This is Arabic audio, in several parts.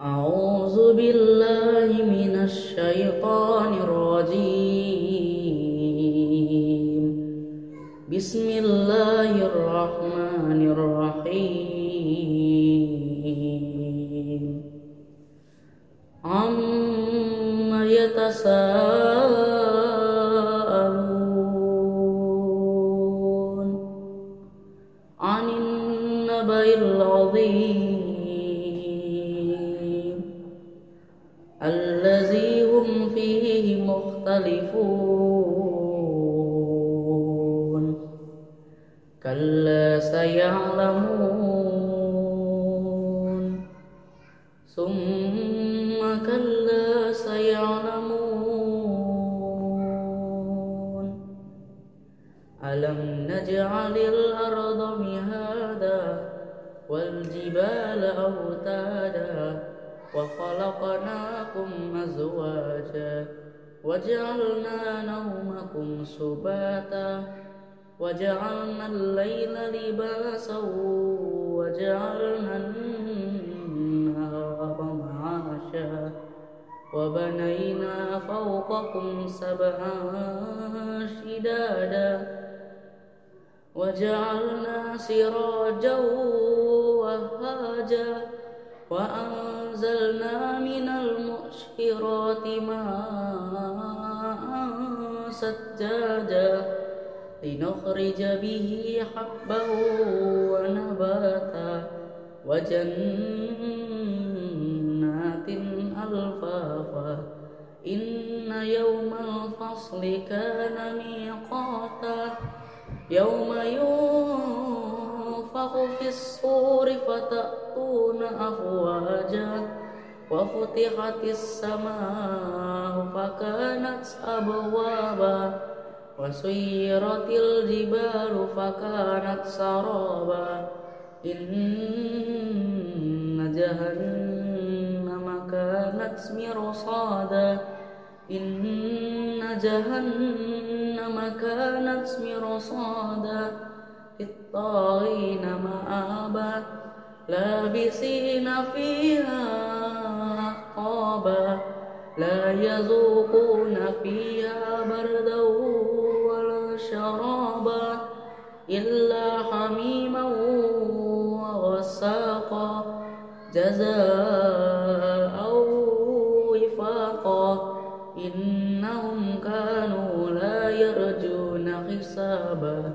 أعوذ بالله من الشيطان الرجيم. بسم الله الرحمن الرحيم. عما يتساءلون مختلفون كلا سيعلمون. ثم كلا سيعلمون. ألم نجعل الأرض مهادا والجبال أوتادا وخلقناكم أزواجا وجعلنا نومكم سباتا وجعلنا الليل لباسا وجعلنا النهار معاشا وبنينا فوقكم سبعا شدادا وجعلنا سراجا وهاجا وأنزلنا من المؤشرات ماء سجاجا لنخرج به حبا ونباتا وجنات ألفافا. إن يوم الفصل كان ميقاتا. يوم في الصور فتأتون أفواجا وفتحت السماء فكانت أبوابا وسيرت الجبال فكانت سرابا. إن جهنم كانت مرصادا. إن جهنم كانت مرصادا. للطاغين مآبا لابسين فيها أحقابا لا يذوقون فيها بردا ولا شرابا إلا حميما وغساقا جزاء وفاقا. إنهم كانوا لا يرجون حسابا.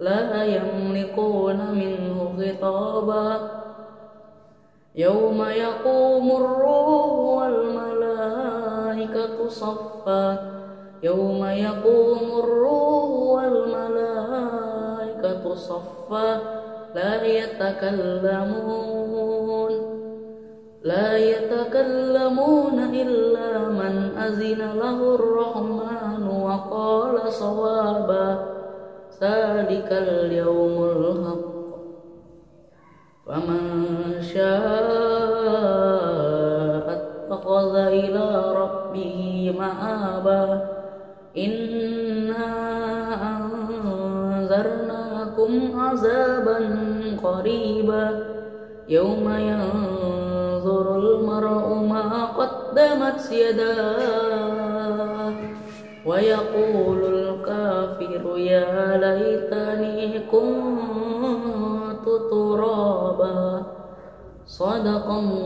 لا يملكون منه خطابا. يوم يقوم الروح والملائكة صفا. يوم يقوم الروح والملائكة صفا. لا يتكلمون لا يتكلمون إلا من أذن له الرحمن وقال صوابا. ذلك اليوم الحق. فمن شاء اتخذ إلى ربه مآبا. إنا أنذرناكم عذابا قريبا. يوم ينظر المرء ما قدمت يداه. ويقول الكافر يا ليتني كنت ترابا. صدق الله